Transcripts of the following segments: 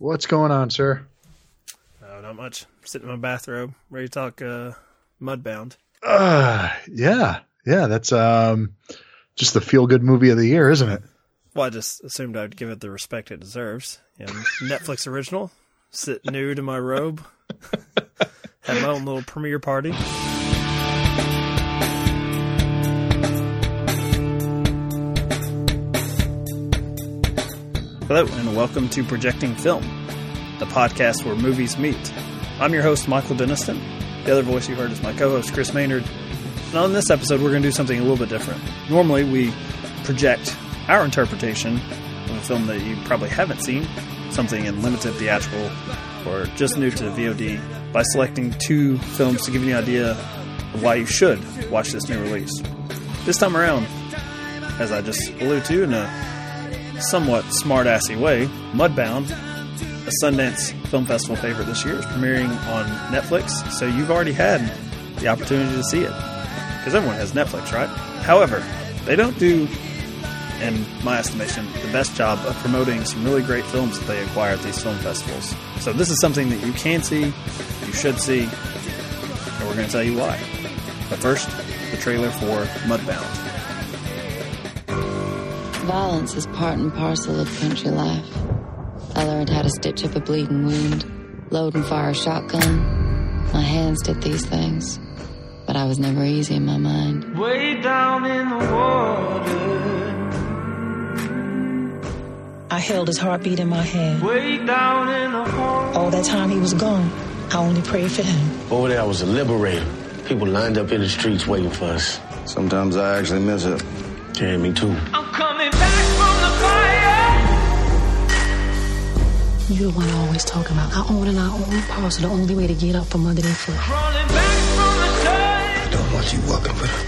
What's going on, sir? Oh, not much. Sitting in my bathrobe, ready to talk uh, Mudbound. Uh, yeah, yeah. That's um, just the feel good movie of the year, isn't it? Well, I just assumed I'd give it the respect it deserves. And Netflix original. Sit nude in my robe. Have my own little premiere party. Hello, and welcome to Projecting Film, the podcast where movies meet. I'm your host, Michael Denniston. The other voice you heard is my co host, Chris Maynard. And on this episode, we're going to do something a little bit different. Normally, we project our interpretation of a film that you probably haven't seen, something in limited theatrical or just new to VOD, by selecting two films to give you an idea of why you should watch this new release. This time around, as I just alluded to in a somewhat smart-assy way, Mudbound, a Sundance Film Festival favorite this year, is premiering on Netflix, so you've already had the opportunity to see it. Because everyone has Netflix, right? However, they don't do, in my estimation, the best job of promoting some really great films that they acquire at these film festivals. So this is something that you can see, you should see, and we're going to tell you why. But first, the trailer for Mudbound. Violence is part and parcel of country life. I learned how to stitch up a bleeding wound, load and fire a shotgun. My hands did these things, but I was never easy in my mind. Way down in the water. I held his heartbeat in my hand. Way down in the water. All that time he was gone, I only prayed for him. Over there, I was a liberator. People lined up in the streets waiting for us. Sometimes I actually miss it. Yeah, me too. I'm coming back from the fire. You're the one always talking about I own and I own parcel. The only way to get up from under their foot. Crawling back from the dirt. I don't want you working for them.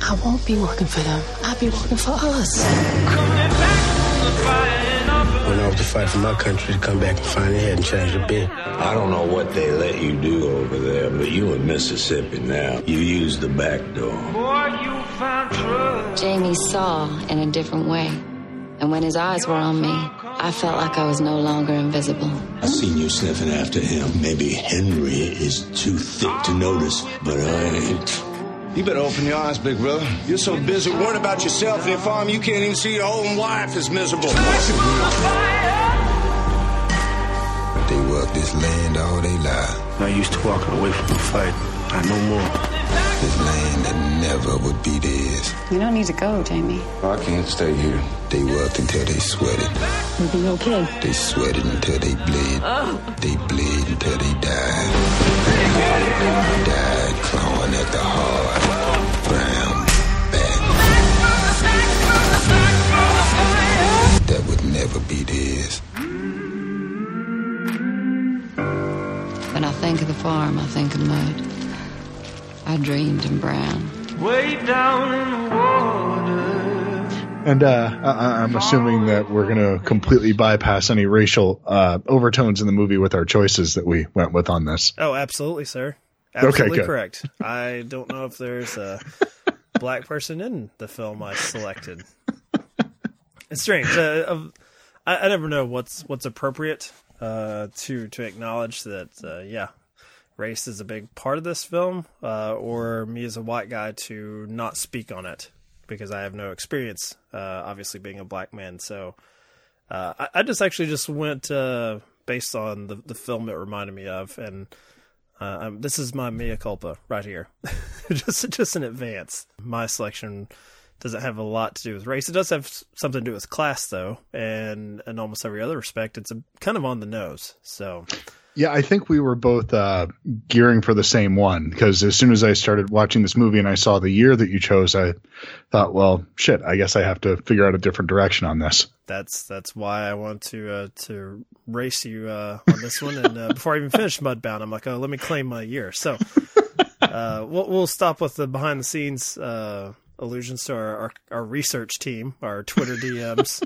I won't be working for them. I'll be working for us. Coming back from the fire. And I'm Went off to fight for my country to come back and find it and change the bit. I don't know what they let you do over there, but you in Mississippi now. You use the back door. boy, you found trust. Jamie saw in a different way. And when his eyes were on me, I felt like I was no longer invisible. I seen you sniffing after him. Maybe Henry is too thick to notice, but I ain't. You better open your eyes, big brother. You're so busy worrying about yourself and your farm, you can't even see your own wife is miserable. They work this land all they life. I used to walking away from the fight. I know more. This land that never would be theirs. You don't need to go, Jamie. I can't stay here. They worked until they sweated. You'll be okay. They sweated until they bled. Oh. They bled until they died. Died clawing at the hard, brown back. That would never be theirs. When I think of the farm, I think of mud. I dreamed in brown. Way down in the water. And uh, I, I'm assuming that we're going to completely bypass any racial uh, overtones in the movie with our choices that we went with on this. Oh, absolutely, sir. Okay, Absolutely good. correct. I don't know if there's a black person in the film I selected. It's strange. Uh, I, I never know what's what's appropriate uh, to to acknowledge that. Uh, yeah, race is a big part of this film, uh, or me as a white guy to not speak on it because I have no experience. Uh, obviously, being a black man, so uh, I, I just actually just went uh, based on the the film it reminded me of, and uh, this is my mea culpa right here, just just in advance. My selection doesn't have a lot to do with race. It does have something to do with class, though, and in almost every other respect, it's a, kind of on the nose. So Yeah, I think we were both uh, gearing for the same one because as soon as I started watching this movie and I saw the year that you chose, I thought, well, shit, I guess I have to figure out a different direction on this. that's that's why I want to uh, to race you uh, on this one. And uh, before I even finish Mudbound, I'm like, oh, let me claim my year. So uh, we'll we'll stop with the behind the scenes uh, allusions to our, our our research team, our Twitter DMs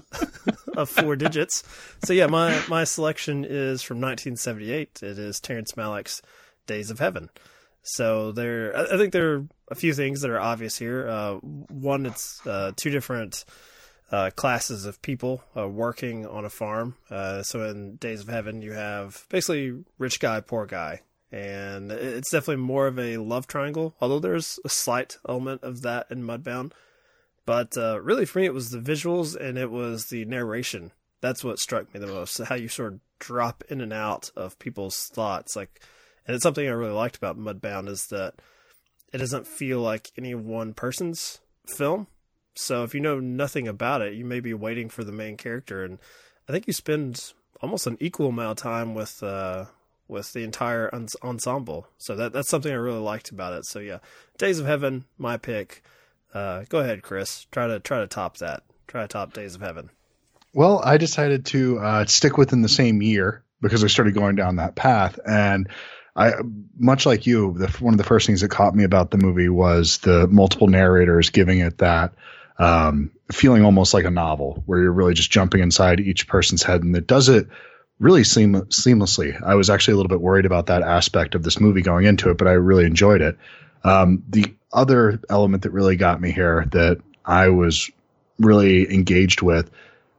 of four digits. So yeah, my my selection is from 1978. It is Terrence Malick's Days of Heaven. So there, I think there are a few things that are obvious here. Uh, one, it's uh, two different uh, classes of people uh, working on a farm. Uh, so in Days of Heaven, you have basically rich guy, poor guy, and it's definitely more of a love triangle. Although there's a slight element of that in Mudbound, but uh, really for me, it was the visuals and it was the narration. That's what struck me the most. How you sort of drop in and out of people's thoughts, like, and it's something I really liked about Mudbound is that it doesn't feel like any one person's film so if you know nothing about it, you may be waiting for the main character, and I think you spend almost an equal amount of time with uh, with the entire ensemble. So that that's something I really liked about it. So yeah, Days of Heaven, my pick. Uh, go ahead, Chris. Try to try to top that. Try to top Days of Heaven. Well, I decided to uh, stick within the same year because I started going down that path, and I much like you. The, one of the first things that caught me about the movie was the multiple narrators giving it that um, feeling almost like a novel where you're really just jumping inside each person's head and it does it really seam- seamlessly. I was actually a little bit worried about that aspect of this movie going into it, but I really enjoyed it. Um, the other element that really got me here that I was really engaged with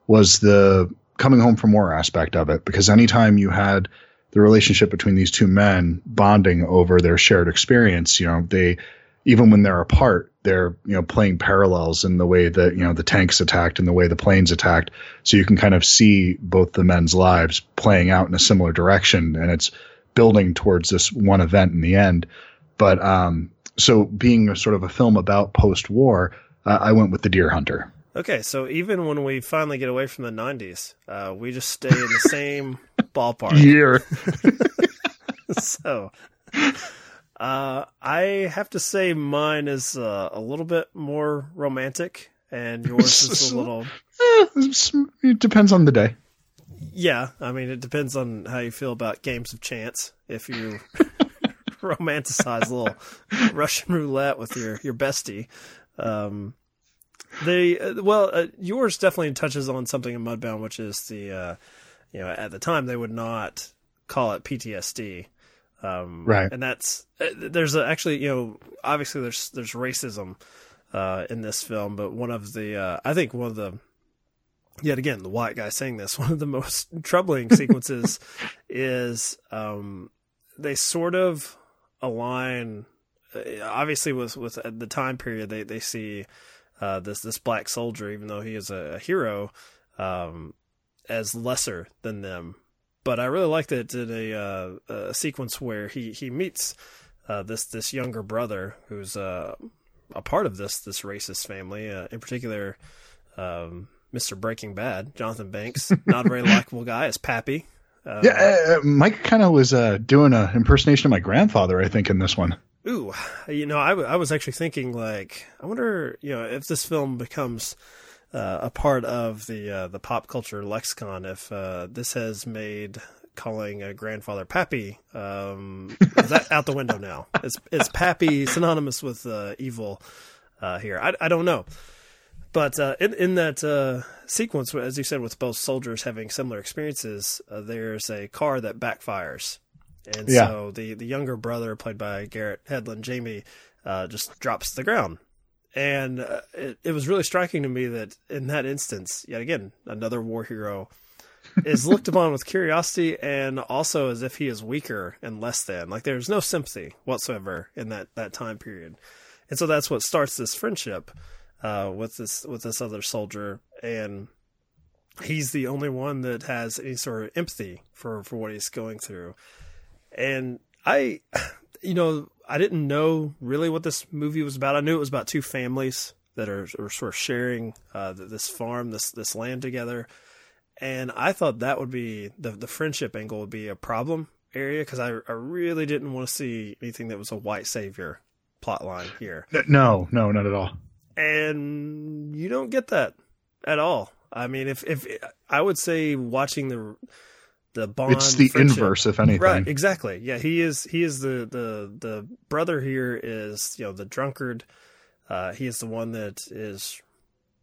was the coming home from war aspect of it, because anytime you had the relationship between these two men bonding over their shared experience, you know, they even when they're apart, they're you know playing parallels in the way that you know the tanks attacked and the way the planes attacked. So you can kind of see both the men's lives playing out in a similar direction, and it's building towards this one event in the end. But um, so being a sort of a film about post-war, uh, I went with the Deer Hunter. Okay, so even when we finally get away from the '90s, uh, we just stay in the same ballpark year. so uh, I have to say mine is uh, a little bit more romantic, and yours is a little. Eh, it depends on the day. Yeah, I mean, it depends on how you feel about games of chance. If you romanticize a little Russian roulette with your your bestie, um, they uh, well, uh, yours definitely touches on something in Mudbound, which is the uh, you know at the time they would not call it PTSD. Um, right. And that's uh, there's a, actually you know obviously there's there's racism uh, in this film, but one of the uh, I think one of the yet again the white guy saying this one of the most troubling sequences is um, they sort of align uh, obviously with with the time period they they see uh, this this black soldier even though he is a, a hero um, as lesser than them but I really liked that it in a, uh, a sequence where he he meets uh, this this younger brother who's uh, a part of this this racist family, uh, in particular, um, Mr. Breaking Bad, Jonathan Banks, not a very likable guy, as Pappy. Uh, yeah, uh, Mike kind of was doing an impersonation of my grandfather, I think, in this one. Ooh, you know, I, w- I was actually thinking like, I wonder, you know, if this film becomes uh, a part of the uh, the pop culture lexicon. If uh, this has made calling a grandfather Pappy um, is that out the window now? Is is Pappy synonymous with uh, evil uh, here? I, I don't know. But uh, in, in that sequence, as you said, with both soldiers having similar experiences, there's a car that backfires, and yeah. so the the younger brother, played by Garrett Hedlund, Jamie, just drops to the ground and uh, it, it was really striking to me that in that instance, yet again, another war hero is looked upon with curiosity and also as if he is weaker and less than. Like there's no sympathy whatsoever in that, that time period. And so that's what starts this friendship uh, with this with this other soldier, and he's the only one that has any sort of empathy for for what he's going through. And I, you know, I didn't know really what this movie was about. I knew it was about two families that are, are sort of sharing uh, this farm, this this land together, and I thought that would be the the friendship angle would be a problem area because I I really didn't want to see anything that was a white savior plot line here. No, no, not at all. And you don't get that at all. I mean, if if I would say watching the the bond. It's the friendship. inverse, if anything. Right, exactly. Yeah, he is. He is the the the brother here is you know the drunkard. Uh, he is the one that is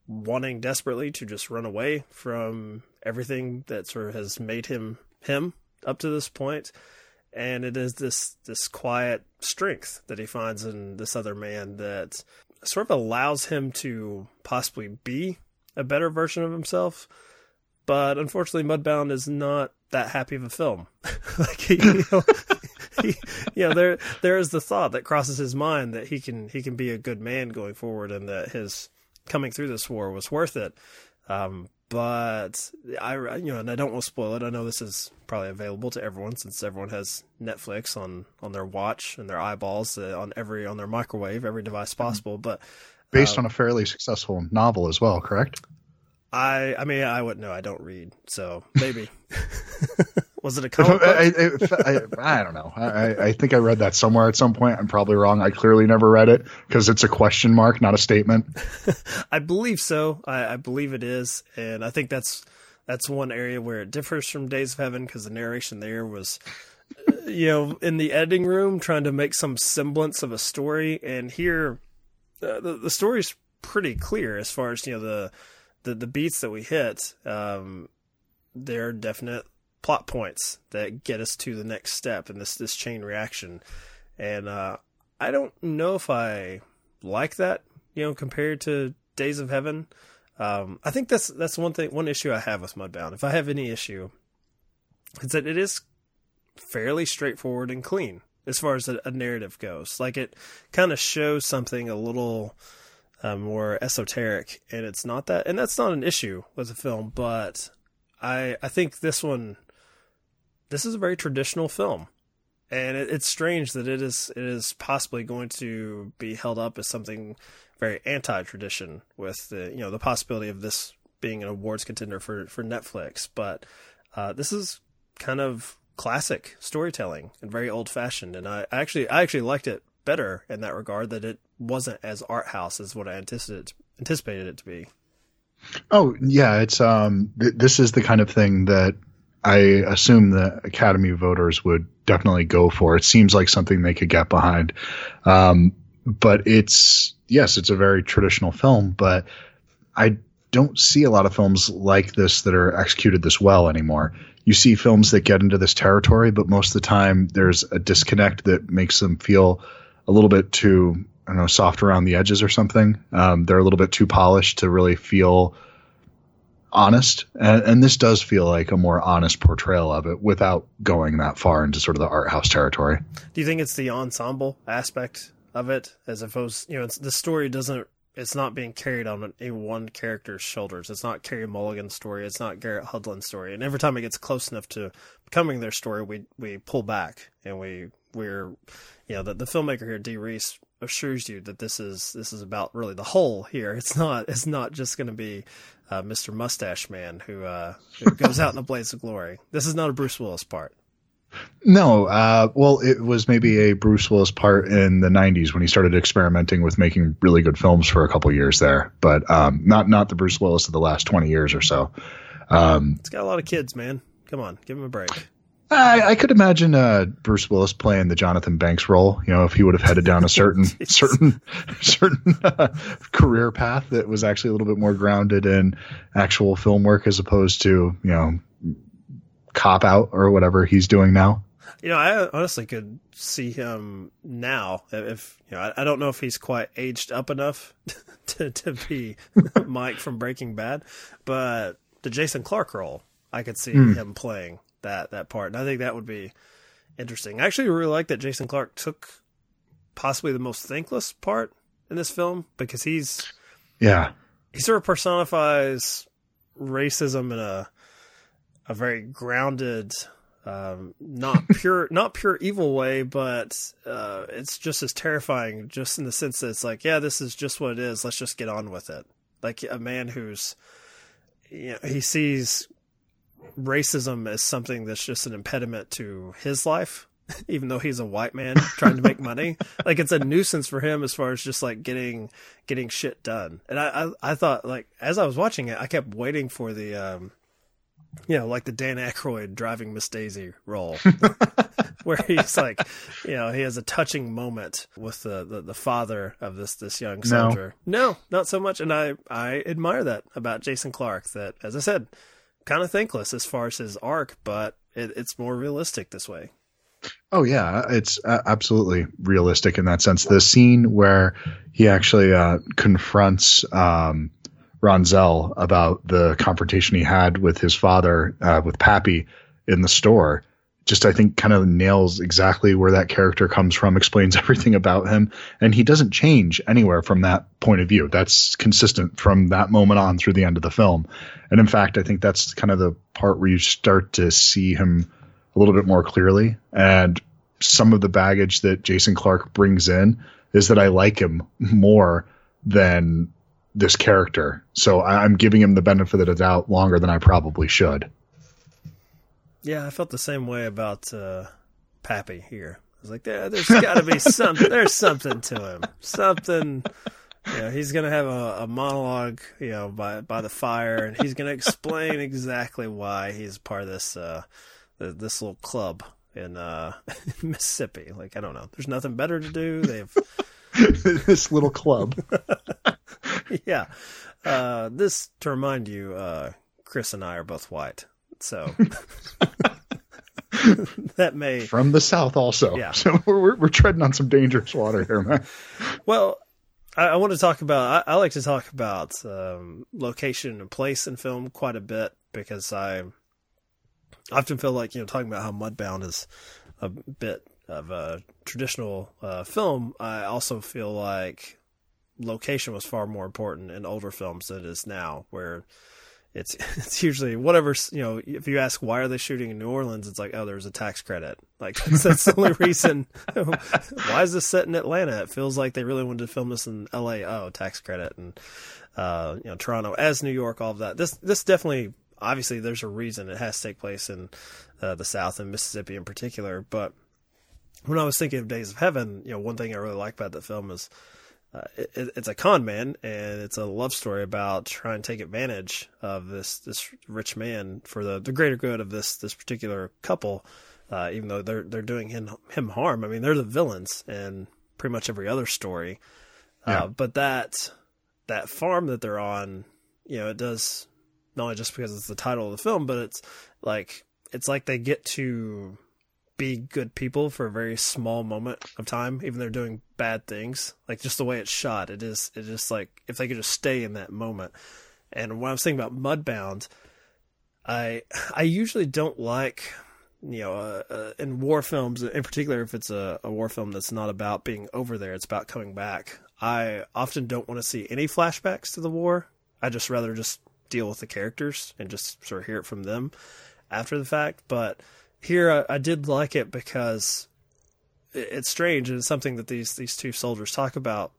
wanting desperately to just run away from everything that sort of has made him him up to this point and it is this this quiet strength that he finds in this other man that sort of allows him to possibly be a better version of himself. But unfortunately, Mudbound is not that happy of a film. like you know, he, you know, there there is the thought that crosses his mind that he can he can be a good man going forward, and that his coming through this war was worth it. Um, but I, you know, and I don't want to spoil it. I know this is probably available to everyone since everyone has Netflix on on their watch and their eyeballs uh, on every on their microwave, every device possible. But Based uh, on a fairly successful novel as well, correct? I, I mean, I wouldn't know. I don't read, so maybe. Was it a comic book? I, I- I- I don't know. I, I think I read that somewhere at some point. I'm probably wrong. I clearly never read it because it's a question mark, not a statement. I believe so. I, I believe it is, and I think that's that's one area where it differs from Days of Heaven because the narration there was, you know, in the editing room trying to make some semblance of a story, and here uh, the the story's pretty clear as far as you know the the, the beats that we hit. Um, there are definite plot points that get us to the next step in this this chain reaction, and uh, I don't know if I like that you know, compared to Days of Heaven. Um, I think that's that's one thing, one issue I have with Mudbound. If I have any issue, it's that it is fairly straightforward and clean as far as a, a narrative goes. Like it kind of shows something a little uh, more esoteric, and it's not that, and that's not an issue with the film. But I I think this one, this is a very traditional film and it, it's strange that it is it is possibly going to be held up as something very anti-tradition with the you know the possibility of this being an awards contender for for Netflix but uh, this is kind of classic storytelling and very old-fashioned and I actually I actually liked it better in that regard that it wasn't as art house as what I anticipated anticipated it to be Oh yeah, it's um. Th- this is the kind of thing that I assume the Academy voters would definitely go for. It seems like something they could get behind. Um, but it's yes, it's a very traditional film, but I don't see a lot of films like this that are executed this well anymore. You see films that get into this territory, but most of the time there's a disconnect that makes them feel a little bit too, I don't know, soft around the edges or something. Um, they're a little bit too polished to really feel honest. And, and this does feel like a more honest portrayal of it without going that far into sort of the art house territory. Do you think it's the ensemble aspect of it, as opposed, you know, the story doesn't, it's not being carried on a one character's shoulders. It's not Carey Mulligan's story. It's not Garrett Hedlund's story. And every time it gets close enough to becoming their story, we we pull back and we we're, you know, the, the filmmaker here, Dee Rees, assures you that this is this is about really the whole here. It's not it's not just going to be uh, Mr. Mustache Man who uh, who goes out in a blaze of glory. This is not a Bruce Willis part. No, uh, well, it was maybe a Bruce Willis part in the '90s when he started experimenting with making really good films for a couple years there, but um, not not the Bruce Willis of the last 20 years or so. Um, It's got a lot of kids, man. Come on, give him a break. I, I could imagine uh, Bruce Willis playing the Jonathan Banks role. You know, if he would have headed down a certain certain certain uh, career path that was actually a little bit more grounded in actual film work as opposed to you know cop out or whatever he's doing now. You know, I honestly could see him now. If you know, I, I don't know if he's quite aged up enough to to be Mike from Breaking Bad, but the Jason Clarke role, I could see Hmm. him playing that that part, and I think that would be interesting. I actually really like that Jason Clarke took possibly the most thankless part in this film because he's Yeah, he sort of personifies racism in a a very grounded um, not pure not pure evil way but uh, it's just as terrifying just in the sense that it's like yeah this is just what it is. Let's just get on with it. Like a man who's you know he sees racism as something that's just an impediment to his life even though he's a white man trying to make money. Like it's a nuisance for him as far as just like getting getting shit done. And i i, I thought like as i was watching it i kept waiting for the um you know like the dan Aykroyd driving miss daisy role where he's like you know he has a touching moment with the the, the father of this this young No. soldier. No not so much. And i i admire that about jason clarke that as i said kind of thankless as far as his arc but it, it's more realistic this way Oh yeah, it's uh, absolutely realistic in that sense. The scene where he actually uh, confronts um, Ronsel about the confrontation he had with his father, uh, with Pappy in the store. Just, I think, kind of nails exactly where that character comes from, explains everything about him, and he doesn't change anywhere from that point of view. That's consistent from that moment on through the end of the film. And in fact, I think that's kind of the part where you start to see him a little bit more clearly. And some of the baggage that Jason Clarke brings in is that I like him more than this character. So I'm giving him the benefit of the doubt longer than I probably should. Yeah, I felt the same way about uh, Pappy here. I was like, there, there's got to be something. There's something to him. Something. You know, he's gonna have a, a monologue, you know, by by the fire, and he's gonna explain exactly why he's part of this uh, th- this little club in uh, Mississippi. Like, I don't know. There's nothing better to do. They've this little club. yeah. Uh, this to remind you, uh, Chris and I are both white, so that may From the South, also. Yeah. So we're, we're, we're treading on some dangerous water here, man. Well, I, I want to talk about. I, I like to talk about um, location and place in film quite a bit because I often feel like you know talking about how Mudbound is a bit of a traditional uh, film. I also feel like location was far more important in older films than it is now, where it's it's usually whatever you know. If you ask why are they shooting in New Orleans, it's like oh, there's a tax credit. Like that's, that's the only reason. why is this set in Atlanta? It feels like they really wanted to film this in L.A. Oh, tax credit and uh, you know Toronto as New York, all of that. This this definitely obviously there's a reason it has to take place in uh, the South and Mississippi in particular. But when I was thinking of Days of Heaven, you know, one thing I really like about the film is uh, it, it's a con man and it's a love story about trying to take advantage of this this rich man for the, the greater good of this this particular couple. Uh, even though they're they're doing him him harm, I mean they're the villains in pretty much every other story. Yeah. Uh, but that that farm that they're on, you know, it does not only just because it's the title of the film, but it's like it's like they get to be good people for a very small moment of time, even though they're doing bad things. Like just the way it's shot, it is it is like if they could just stay in that moment. And when I was thinking about Mudbound, I I usually don't like you know uh, uh, in war films in particular if it's a, a war film that's not about being over there it's about coming back i often don't want to see any flashbacks to the war i just rather just deal with the characters and just sort of hear it from them after the fact but here I, I did like it because it, it's strange and it's something that these these two soldiers talk about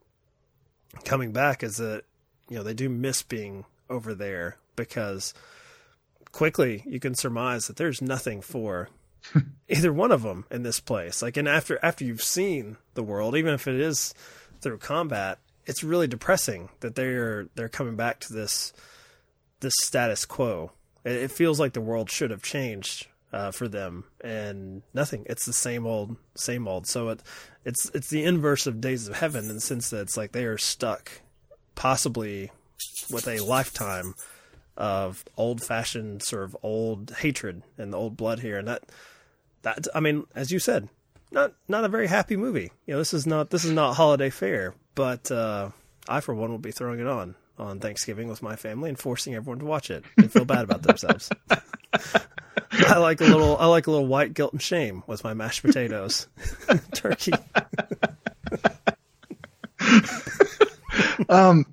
coming back is that you know they do miss being over there because quickly you can surmise that there's nothing for either one of them in this place. Like and after after you've seen the world even if it is through combat it's really depressing that they're they're coming back to this this status quo. It, it feels like the world should have changed uh, for them and nothing. It's the same old same old. So it it's it's the inverse of days of heaven in the sense that it's like they are stuck possibly with a lifetime of old fashioned sort of old hatred and the old blood here. And that that I mean as you said not not a very happy movie. You know this is not this is not holiday fare but uh I for one will be throwing it on on Thanksgiving with my family and forcing everyone to watch it and feel bad about themselves I like a little I like a little white guilt and shame with my mashed potatoes turkey Um,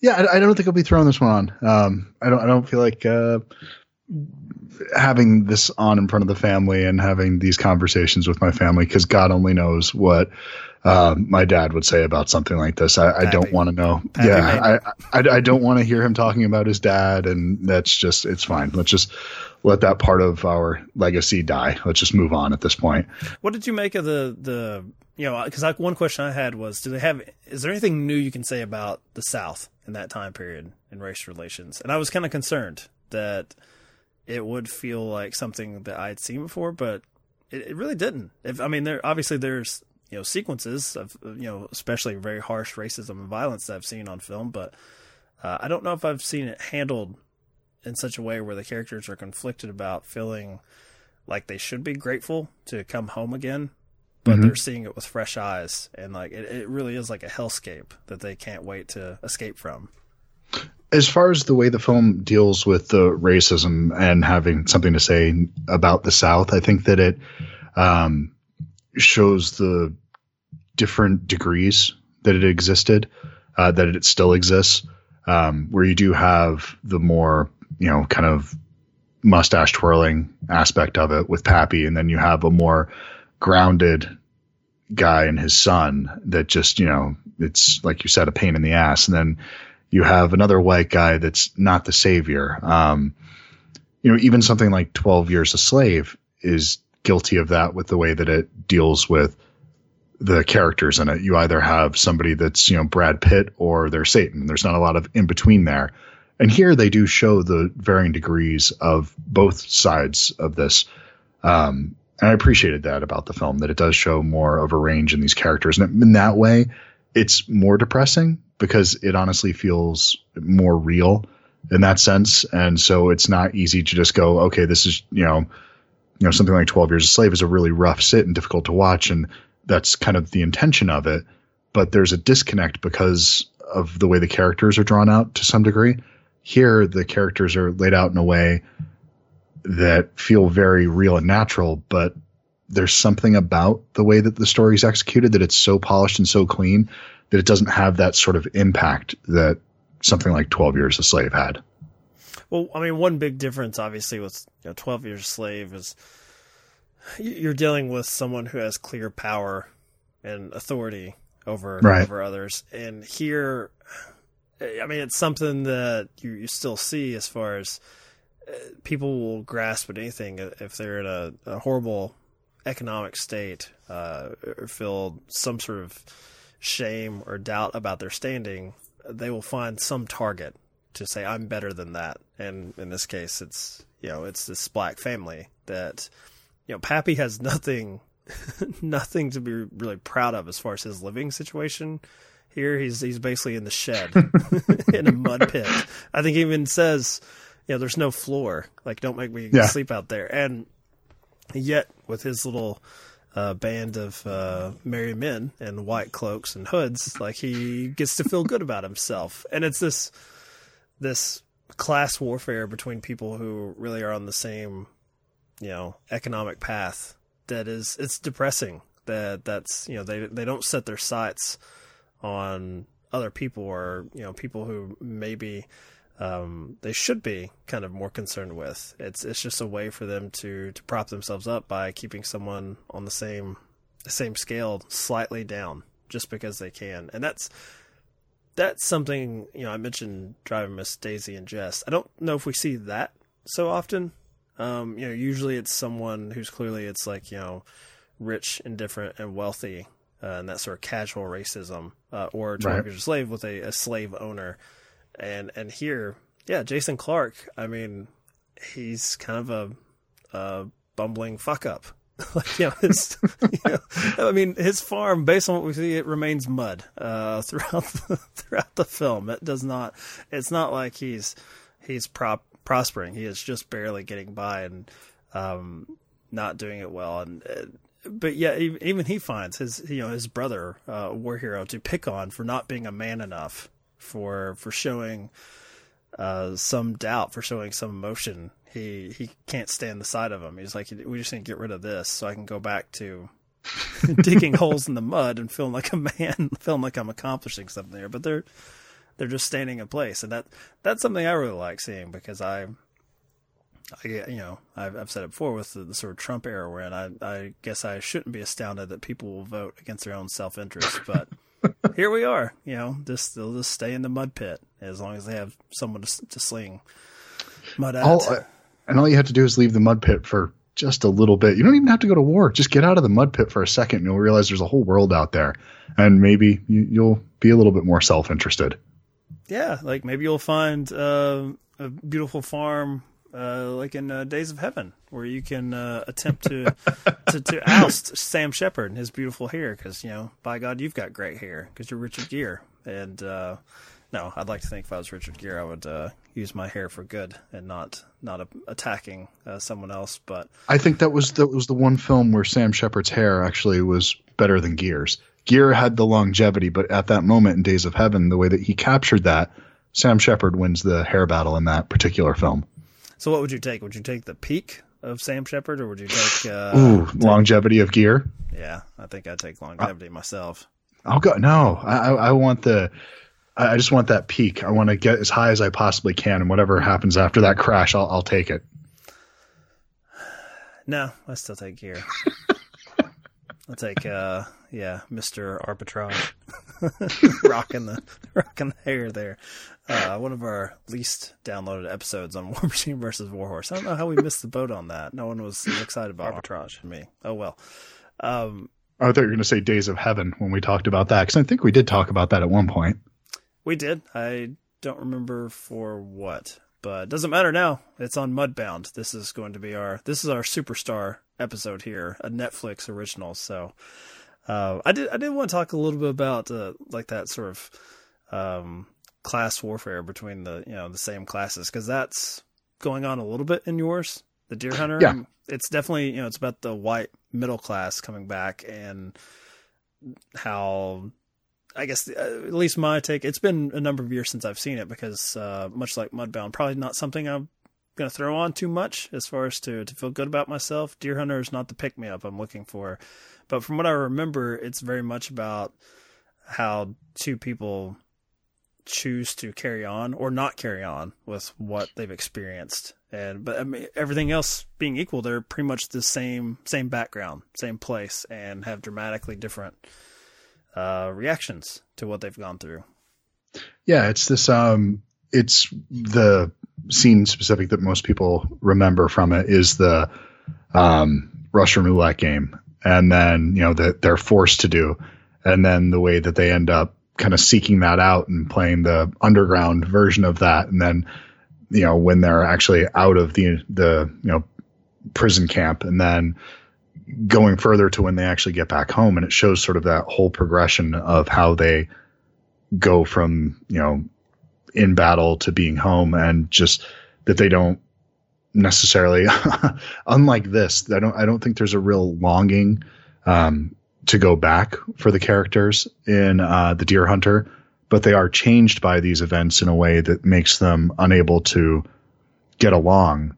yeah, I, I don't think I'll be throwing this one on. Um, I don't. I don't feel like uh, having this on in front of the family and having these conversations with my family because God only knows what uh, my dad would say about something like this. I, I don't want to know. Pappy yeah, I, I, I don't want to hear him talking about his dad, and that's just it's fine. Let's just let that part of our legacy die. Let's just move on at this point. What did you make of the the you know because like one question I had was do they have is there anything new you can say about the South in that time period in race relations? And I was kind of concerned that it would feel like something that I had seen before, but it, it really didn't. If I mean, there obviously there's you know sequences of you know especially very harsh racism and violence that I've seen on film, but uh, I don't know if I've seen it handled in such a way where the characters are conflicted about feeling like they should be grateful to come home again, but they're seeing it with fresh eyes, and like it, it really is like a hellscape that they can't wait to escape from. As far as the way the film deals with the racism and having something to say about the South, I think that it um, shows the different degrees that it existed, uh, that it still exists. Um, where you do have the more, you know, kind of mustache twirling aspect of it with Pappy, and then you have a more grounded guy and his son that just, you know, it's like you said, a pain in the ass. And then you have another white guy that's not the savior. Um, you know, even something like 12 Years a Slave is guilty of that with the way that it deals with the characters in it. You either have somebody that's, you know, Brad Pitt or they're Satan. There's not a lot of in between there. And here they do show the varying degrees of both sides of this. Um, and I appreciated that about the film that it does show more of a range in these characters. And in that way, it's more depressing because it honestly feels more real in that sense. And so it's not easy to just go, okay, this is, you know, you know, something like 12 Years a Slave is a really rough sit and difficult to watch. And that's kind of the intention of it. But there's a disconnect because of the way the characters are drawn out to some degree. Here, the characters are laid out in a way that feel very real and natural, but there's something about the way that the story is executed that it's so polished and so clean that it doesn't have that sort of impact that something like 12 Years a Slave had. Well, I mean, one big difference, obviously, with you know, Twelve Years a Slave is you're dealing with someone who has clear power and authority over Right. over others, and here, I mean, it's something that you, you still see as far as uh, people will grasp at anything if they're in a, a horrible economic state uh, or feel some sort of shame or doubt about their standing, they will find some target to say I'm better than that. And in this case, it's you know it's this black family that you know Pappy has nothing nothing to be really proud of as far as his living situation. Here he's he's basically in the shed in a mud pit. I think he even says, you know, there's no floor. Like don't make me Yeah. sleep out there. And yet with his little uh, band of uh, merry men in white cloaks and hoods, like he gets to feel good about himself. And it's this this class warfare between people who really are on the same, you know, economic path that is it's depressing that that's you know they they don't set their sights on other people or you know people who maybe um, they should be kind of more concerned with. It's it's just a way for them to to prop themselves up by keeping someone on the same the same scale slightly down just because they can, and that's that's something you know. I mentioned driving Miss Daisy and Jess. I don't know if we see that so often. Um, you know, usually it's someone who's clearly it's like you know rich, indifferent, and wealthy, uh, and that sort of casual racism, uh, or to Right. a slave with a, a slave owner, and and here, yeah, Jason Clarke. I mean, he's kind of a, a bumbling fuck up. like you know, his, you know, I mean, his farm, based on what we see, it remains mud uh, throughout the, throughout the film. It does not. It's not like he's he's prop, prospering. He is just barely getting by and um, not doing it well. And uh, but yeah, even he finds his you know his brother, uh, war hero, to pick on for not being a man enough, for for showing uh, some doubt, for showing some emotion. He he can't stand the sight of him. He's like, we just need to get rid of this so I can go back to digging holes in the mud and feeling like a man, feeling like I'm accomplishing something there. But they're they're just standing in place, and that that's something I really like seeing because I, I you know I've, I've said it before with the, the sort of Trump era we're in. I I guess I shouldn't be astounded that people will vote against their own self interest, but here we are. You know, just they'll just stay in the mud pit as long as they have someone to, to sling mud at. All, uh, and all you have to do is leave the mud pit for just a little bit. You don't even have to go to war. Just get out of the mud pit for a second, and you'll realize there's a whole world out there, and maybe you, you'll be a little bit more self interested. yeah, like maybe you'll find uh, a beautiful farm, uh, like in uh, Days of Heaven, where you can uh, attempt to, to to oust Sam Shepard and his beautiful hair, because you know, by God, you've got great hair because you're Richard Gere. And uh, no, I'd like to think if I was Richard Gere, I would uh, use my hair for good and not not a- attacking uh, someone else. But I think that was that was the one film where Sam Shepard's hair actually was better than Gere's. Gere had the longevity, but at that moment in Days of Heaven, the way that he captured that Sam Shepard wins the hair battle in that particular film. So what would you take? Would you take the peak of Sam Shepard, or would you take? Uh, Ooh, longevity of Gere. Yeah, I think I'd take longevity myself. I'll go. No, I, I I want the. I I just want that peak. I want to get as high as I possibly can, and whatever happens after that crash, I'll, I'll take it. No, I still take Gere. I'll take, uh, yeah, Mister Arbitrage, rocking the rocking the hair there. Uh, one of our least downloaded episodes on War Machine versus Warhorse. I don't know how we missed the boat on that. No one was excited about Arbitrage. Me. Oh well. Um, I thought you were going to say Days of Heaven when we talked about that because I think we did talk about that at one point. We did. I don't remember for what, but it doesn't matter now. It's on Mudbound. This is going to be our this is our superstar episode here, a Netflix original. So uh, I did I did want to talk a little bit about uh, like that sort of um, class warfare between the you know the same classes because that's going on a little bit in yours, the Deer Hunter. Yeah. It's definitely you know it's about the white middle class coming back and how I guess uh, at least my take. It's been a number of years since I've seen it because uh, much like Mudbound, probably not something I'm going to throw on too much as far as to to feel good about myself. Deer Hunter is not the pick me up I'm looking for, but from what I remember, it's very much about how two people choose to carry on or not carry on with what they've experienced and but I mean everything else being equal they're pretty much the same same background same place and have dramatically different uh reactions to what they've gone through Yeah, it's this. Um, it's the scene specific that most people remember from it is the um, Russian roulette game, and then you know that they're forced to do, and then the way that they end up kind of seeking that out and playing the underground version of that, and then you know when they're actually out of the the you know prison camp, and then going further to when they actually get back home, and it shows sort of that whole progression of how they go from you know in battle to being home and just that they don't necessarily unlike this i don't i don't think there's a real longing um, to go back for the characters in uh, the deer hunter but they are changed by these events in a way that makes them unable to get along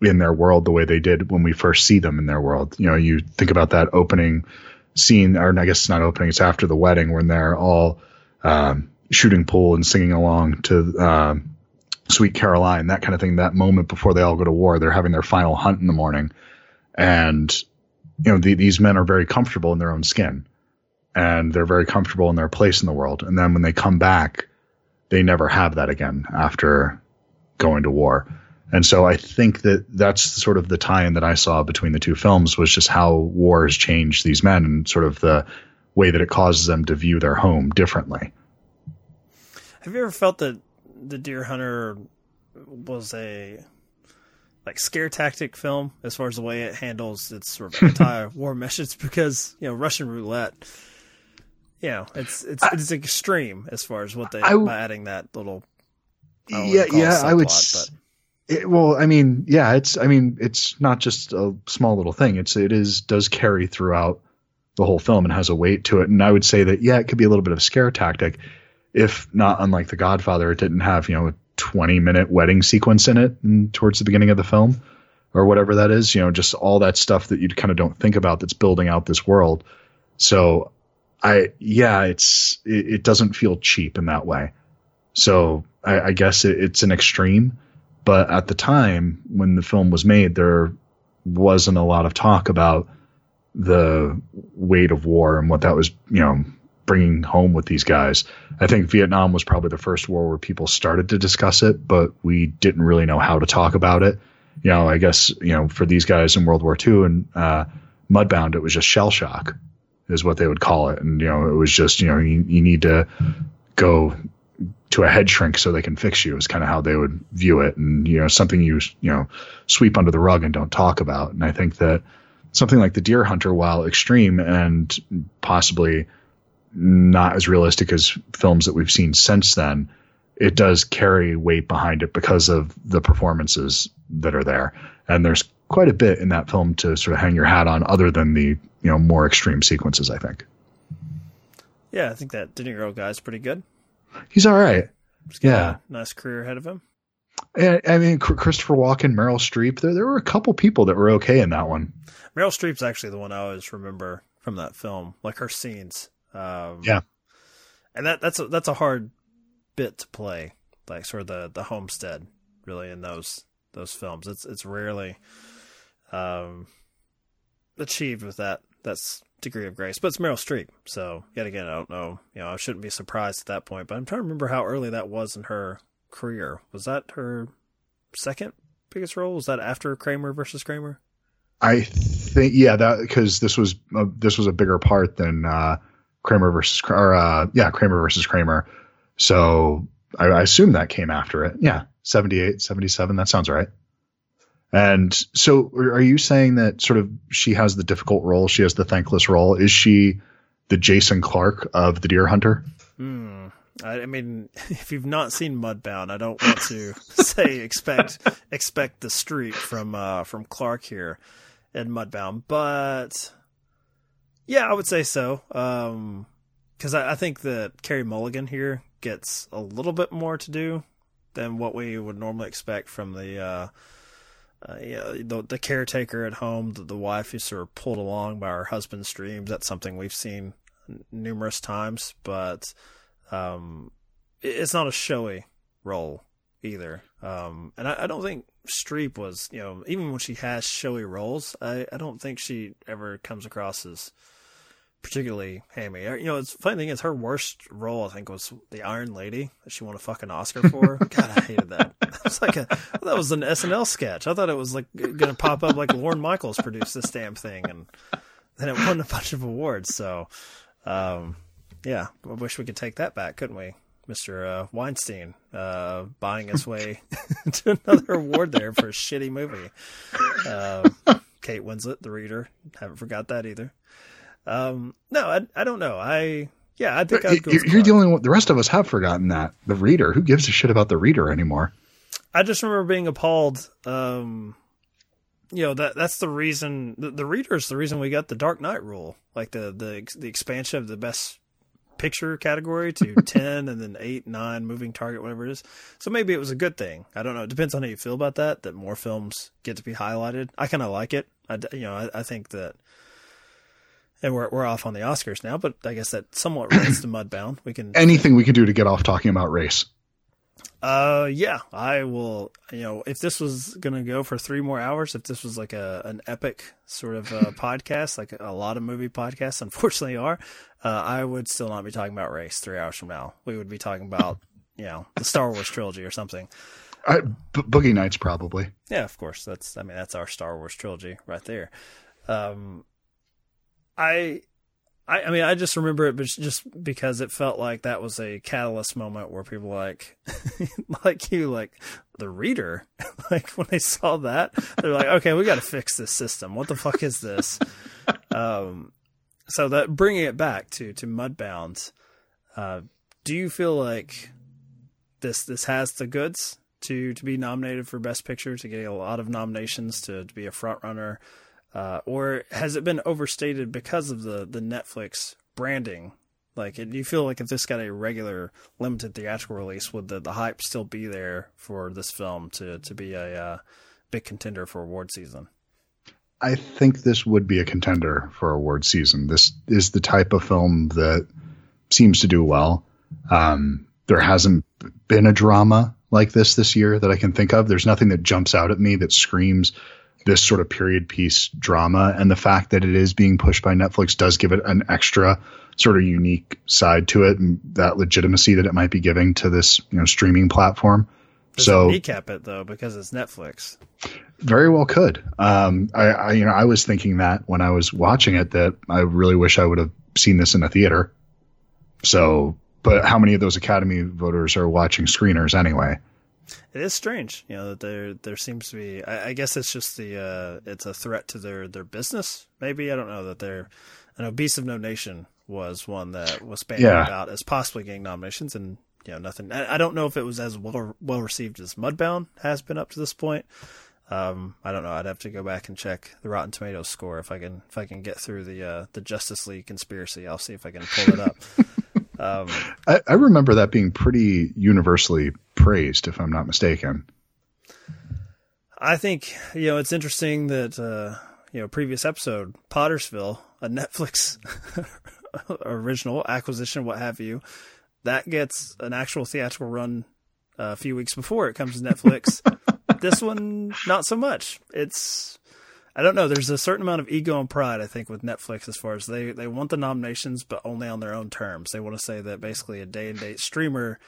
in their world the way they did when we first see them in their world. You know you think about that opening scene or i guess it's not opening it's after the wedding when they're all um, shooting pool and singing along to um, Sweet Caroline, that kind of thing. That moment before they all go to war, they're having their final hunt in the morning, and you know the, these men are very comfortable in their own skin, and they're very comfortable in their place in the world. And then when they come back, they never have that again after going to war. And so I think that that's sort of the tie-in that I saw between the two films was just how war has changed these men and sort of the way that it causes them to view their home differently. Have you ever felt that the deer hunter was a like scare tactic film as far as the way it handles its sort of anti-war message because you know russian roulette you know it's it's it's extreme as far as what they I- by adding that little yeah, wanna call it yeah, I would. s- It, well, I mean, yeah, it's. I mean, it's not just a small little thing. It's it is does carry throughout the whole film and has a weight to it. And I would say that yeah, it could be a little bit of a scare tactic, if not unlike The Godfather, it didn't have you know a twenty minute wedding sequence in it and towards the beginning of the film, or whatever that is. You know, just all that stuff that you kind of don't think about that's building out this world. So, I yeah, it's it, it doesn't feel cheap in that way. So I, I guess it, it's an extreme, but at the time when the film was made, there wasn't a lot of talk about the weight of war and what that was, you know, bringing home with these guys. I think Vietnam was probably the first war where people started to discuss it, but we didn't really know how to talk about it. You know, I guess, you know, for these guys in World War II and uh, Mudbound, it was just shell shock, is what they would call it. And, you know, it was just, you know, you, you need to go to a head shrink so they can fix you is kind of how they would view it and you know something you you know sweep under the rug and don't talk about and i think that something like the deer hunter while extreme and possibly not as realistic as films that we've seen since then it does carry weight behind it because of the performances that are there and there's quite a bit in that film to sort of hang your hat on other than the you know more extreme sequences i think yeah i think that de niro guy's pretty good he's all right He's got Yeah. a nice career ahead of him. I, I mean, Christopher Walken, Meryl Streep. There, there were a couple people that were okay in that one. Meryl Streep's actually the one I always remember from that film, like her scenes. Um, Yeah. and that that's a, that's a hard bit to play, like sort of the the homestead, really in those those films. It's it's rarely um, achieved with that that's degree of grace, but it's Meryl Streep. So yet again, I don't know. You know, I shouldn't be surprised at that point. But I'm trying to remember how early that was in her career. Was that her second biggest role? Was that after Kramer versus Kramer? I think, yeah, that because this was uh, this was a bigger part than uh, Kramer versus or uh, yeah, Kramer versus Kramer. So I, I assume that came after it. Yeah, 78, 77. That sounds right. And so, are you saying that sort of she has the difficult role? She has the thankless role. Is she the Jason Clarke of the Deer Hunter? Hmm. I, mean, if you've not seen Mudbound, I don't want to say expect expect the Streep from uh, from Clarke here in Mudbound, but yeah, I would say so. Because I, I think that Carey Mulligan here gets a little bit more to do than what we would normally expect from the. Uh, uh, yeah, the, the caretaker at home, the, the wife who's sort of pulled along by her husband's dreams. That's something we've seen numerous times, but um, it- it's not a showy role either. Um, and I, I don't think Streep was, you know, even when she has showy roles, I, I don't think she ever comes across as particularly hammy. You know, it's funny thing is her worst role, I think, was the Iron Lady that she won a fucking Oscar for. God, I hated that. That was like a that was an SNL sketch. I thought it was like gonna pop up like Lorne Michaels produced this damn thing, and then it won a bunch of awards. So, um, yeah, I wish we could take that back, couldn't we? Mr. Uh, Weinstein uh, buying his way to another award there for a shitty movie. Uh, Kate Winslet, the reader, haven't forgot that either. Um, no, I, I don't know. I yeah, I think I'd go. You're, you're the only one. The rest of us have forgotten that. The reader. Who gives a shit about the reader anymore? I just remember being appalled. Um, you know that that's the reason the, the is the reason we got the Dark Knight rule, like the the the expansion of the best picture category to ten and then eight, nine, moving target, whatever it is. So maybe it was a good thing. I don't know. It depends on how you feel about that. That more films get to be highlighted. I kind of like it. I, you know I, I think that. And we're we're off on the Oscars now, but I guess that somewhat relates to Mudbound. We can Anything we can do to get off talking about race. Uh, yeah, I will. You know, if this was gonna go for three more hours, if this was like a an epic sort of uh, podcast, like a lot of movie podcasts, unfortunately are, uh, I would still not be talking about race three hours from now. We would be talking about you know the Star Wars trilogy or something. I, Boogie Nights probably. Yeah, of course. That's I mean that's our Star Wars trilogy right there. Um, I. I, I mean, I just remember it, but just because it felt like that was a catalyst moment where people like, like you, like the reader, like when they saw that, they're like, okay, we got to fix this system. What the fuck is this? um, so that bringing it back to to Mudbound, uh, do you feel like this this has the goods to to be nominated for Best Picture, to get a lot of nominations, to, to be a front runner, uh, or has it been overstated because of the the Netflix branding? Like, do you feel like if this got a regular limited theatrical release, would the, the hype still be there for this film to to be a uh, big contender for award season? I think this would be a contender for award season. This is the type of film that seems to do well. Um, there hasn't been a drama like this this year that I can think of. There's nothing that jumps out at me that screams this sort of period piece drama. And the fact that it is being pushed by Netflix does give it an extra sort of unique side to it and that legitimacy that it might be giving to this, you know, streaming platform. Does so recap it though because it's Netflix. very well could. Um, I, I, you know, I was thinking that when I was watching it that I really wish I would have seen this in a theater. So, but how many of those Academy voters are watching screeners anyway? It is strange, you know, that there there seems to be. I, I guess it's just the uh, it's a threat to their their business. Maybe I don't know that they're. I know Beast of No Nation was one that was bandied Yeah. about as possibly getting nominations, and you know nothing. I, I don't know if it was as well well received as Mudbound has been up to this point. Um, I don't know. I'd have to go back and check the Rotten Tomatoes score if I can if I can get through the uh, the Justice League conspiracy. I'll see if I can pull it up. Um, I, I remember that being pretty universally praised, if I'm not mistaken. I think you know it's interesting that uh, you know previous episode Pottersville, a Netflix original acquisition, what have you, that gets an actual theatrical run uh, a few weeks before it comes to Netflix. this one, not so much. It's I don't know. There's a certain amount of ego and pride, I think, with Netflix as far as they, they want the nominations, but only on their own terms. They want to say that basically a day and date streamer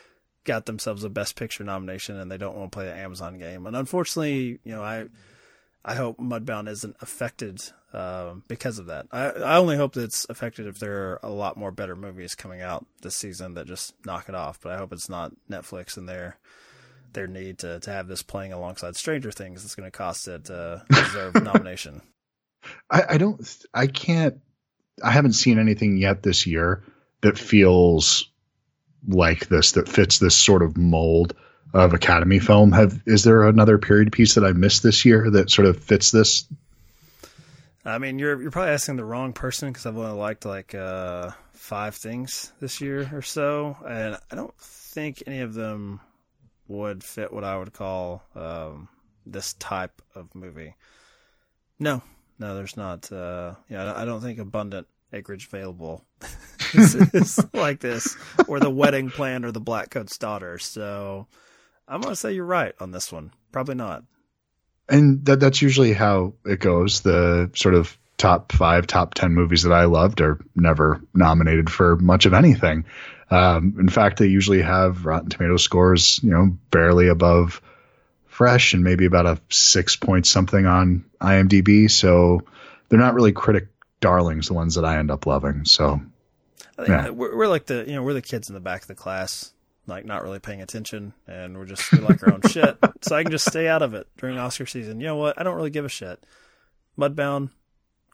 got themselves a Best Picture nomination, and they don't want to play the Amazon game. And unfortunately, you know, I I hope Mudbound isn't affected um, because of that. I I only hope that it's affected if there are a lot more better movies coming out this season that just knock it off. But I hope it's not Netflix and their their need to, to have this playing alongside Stranger Things that's going to cost it uh, a deserved nomination. I, I don't. I can't. I haven't seen anything yet this year that feels like this that fits this sort of mold of Academy film. Have is there another period piece that I missed this year that sort of fits this? I mean, you're you're probably asking the wrong person because I've only liked like uh, five things this year or so, and I don't think any of them would fit what I would call um, this type of movie. No, no, there's not. Uh, yeah, I don't think abundant acreage available like this, or the wedding plan, or the Blackcoat's daughter. So I'm gonna say you're right on this one. Probably not. And that that's usually how it goes. The sort of top five, top ten movies that I loved are never nominated for much of anything. Um, in fact, they usually have Rotten Tomato scores, you know, barely above fresh and maybe about a six point something on IMDb. So they're not really critic darlings, the ones that I end up loving. So yeah. we're, we're like the, you know, we're the kids in the back of the class, like not really paying attention and we're just, we like our own shit. So I can just stay out of it during Oscar season. You know what? I don't really give a shit. Mudbound,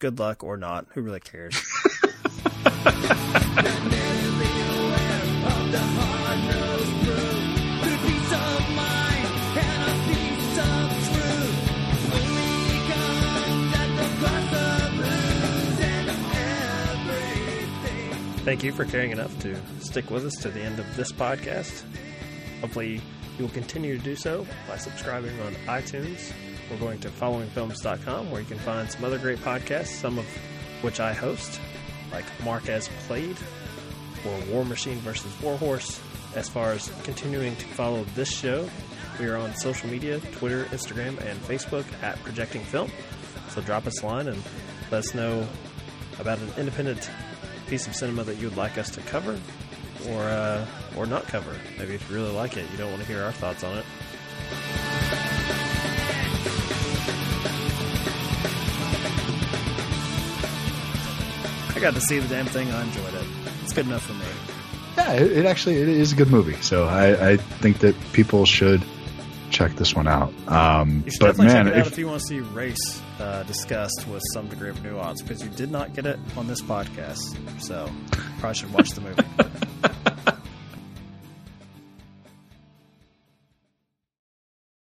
good luck or not. Who really cares? Thank you for caring enough to stick with us to the end of this podcast. Hopefully, you will continue to do so by subscribing on iTunes or going to followingfilms.com where you can find some other great podcasts, some of which I host, like Marquez Played or War Machine versus Warhorse. As far as continuing to follow this show, we are on social media Twitter, Instagram, and Facebook at Projecting Film. So drop us a line and let us know about an independent piece of cinema that you would like us to cover or uh, or not cover. Maybe if you really like it, you don't want to hear our thoughts on it. I got to see the damn thing. I enjoyed it. It's good enough for me. Yeah, it, it actually it is a good movie. So I, I think that people should check this one out. Um, but definitely man, check it out if, if you want to see race uh, discussed with some degree of nuance because you did not get it on this podcast. So probably should watch the movie.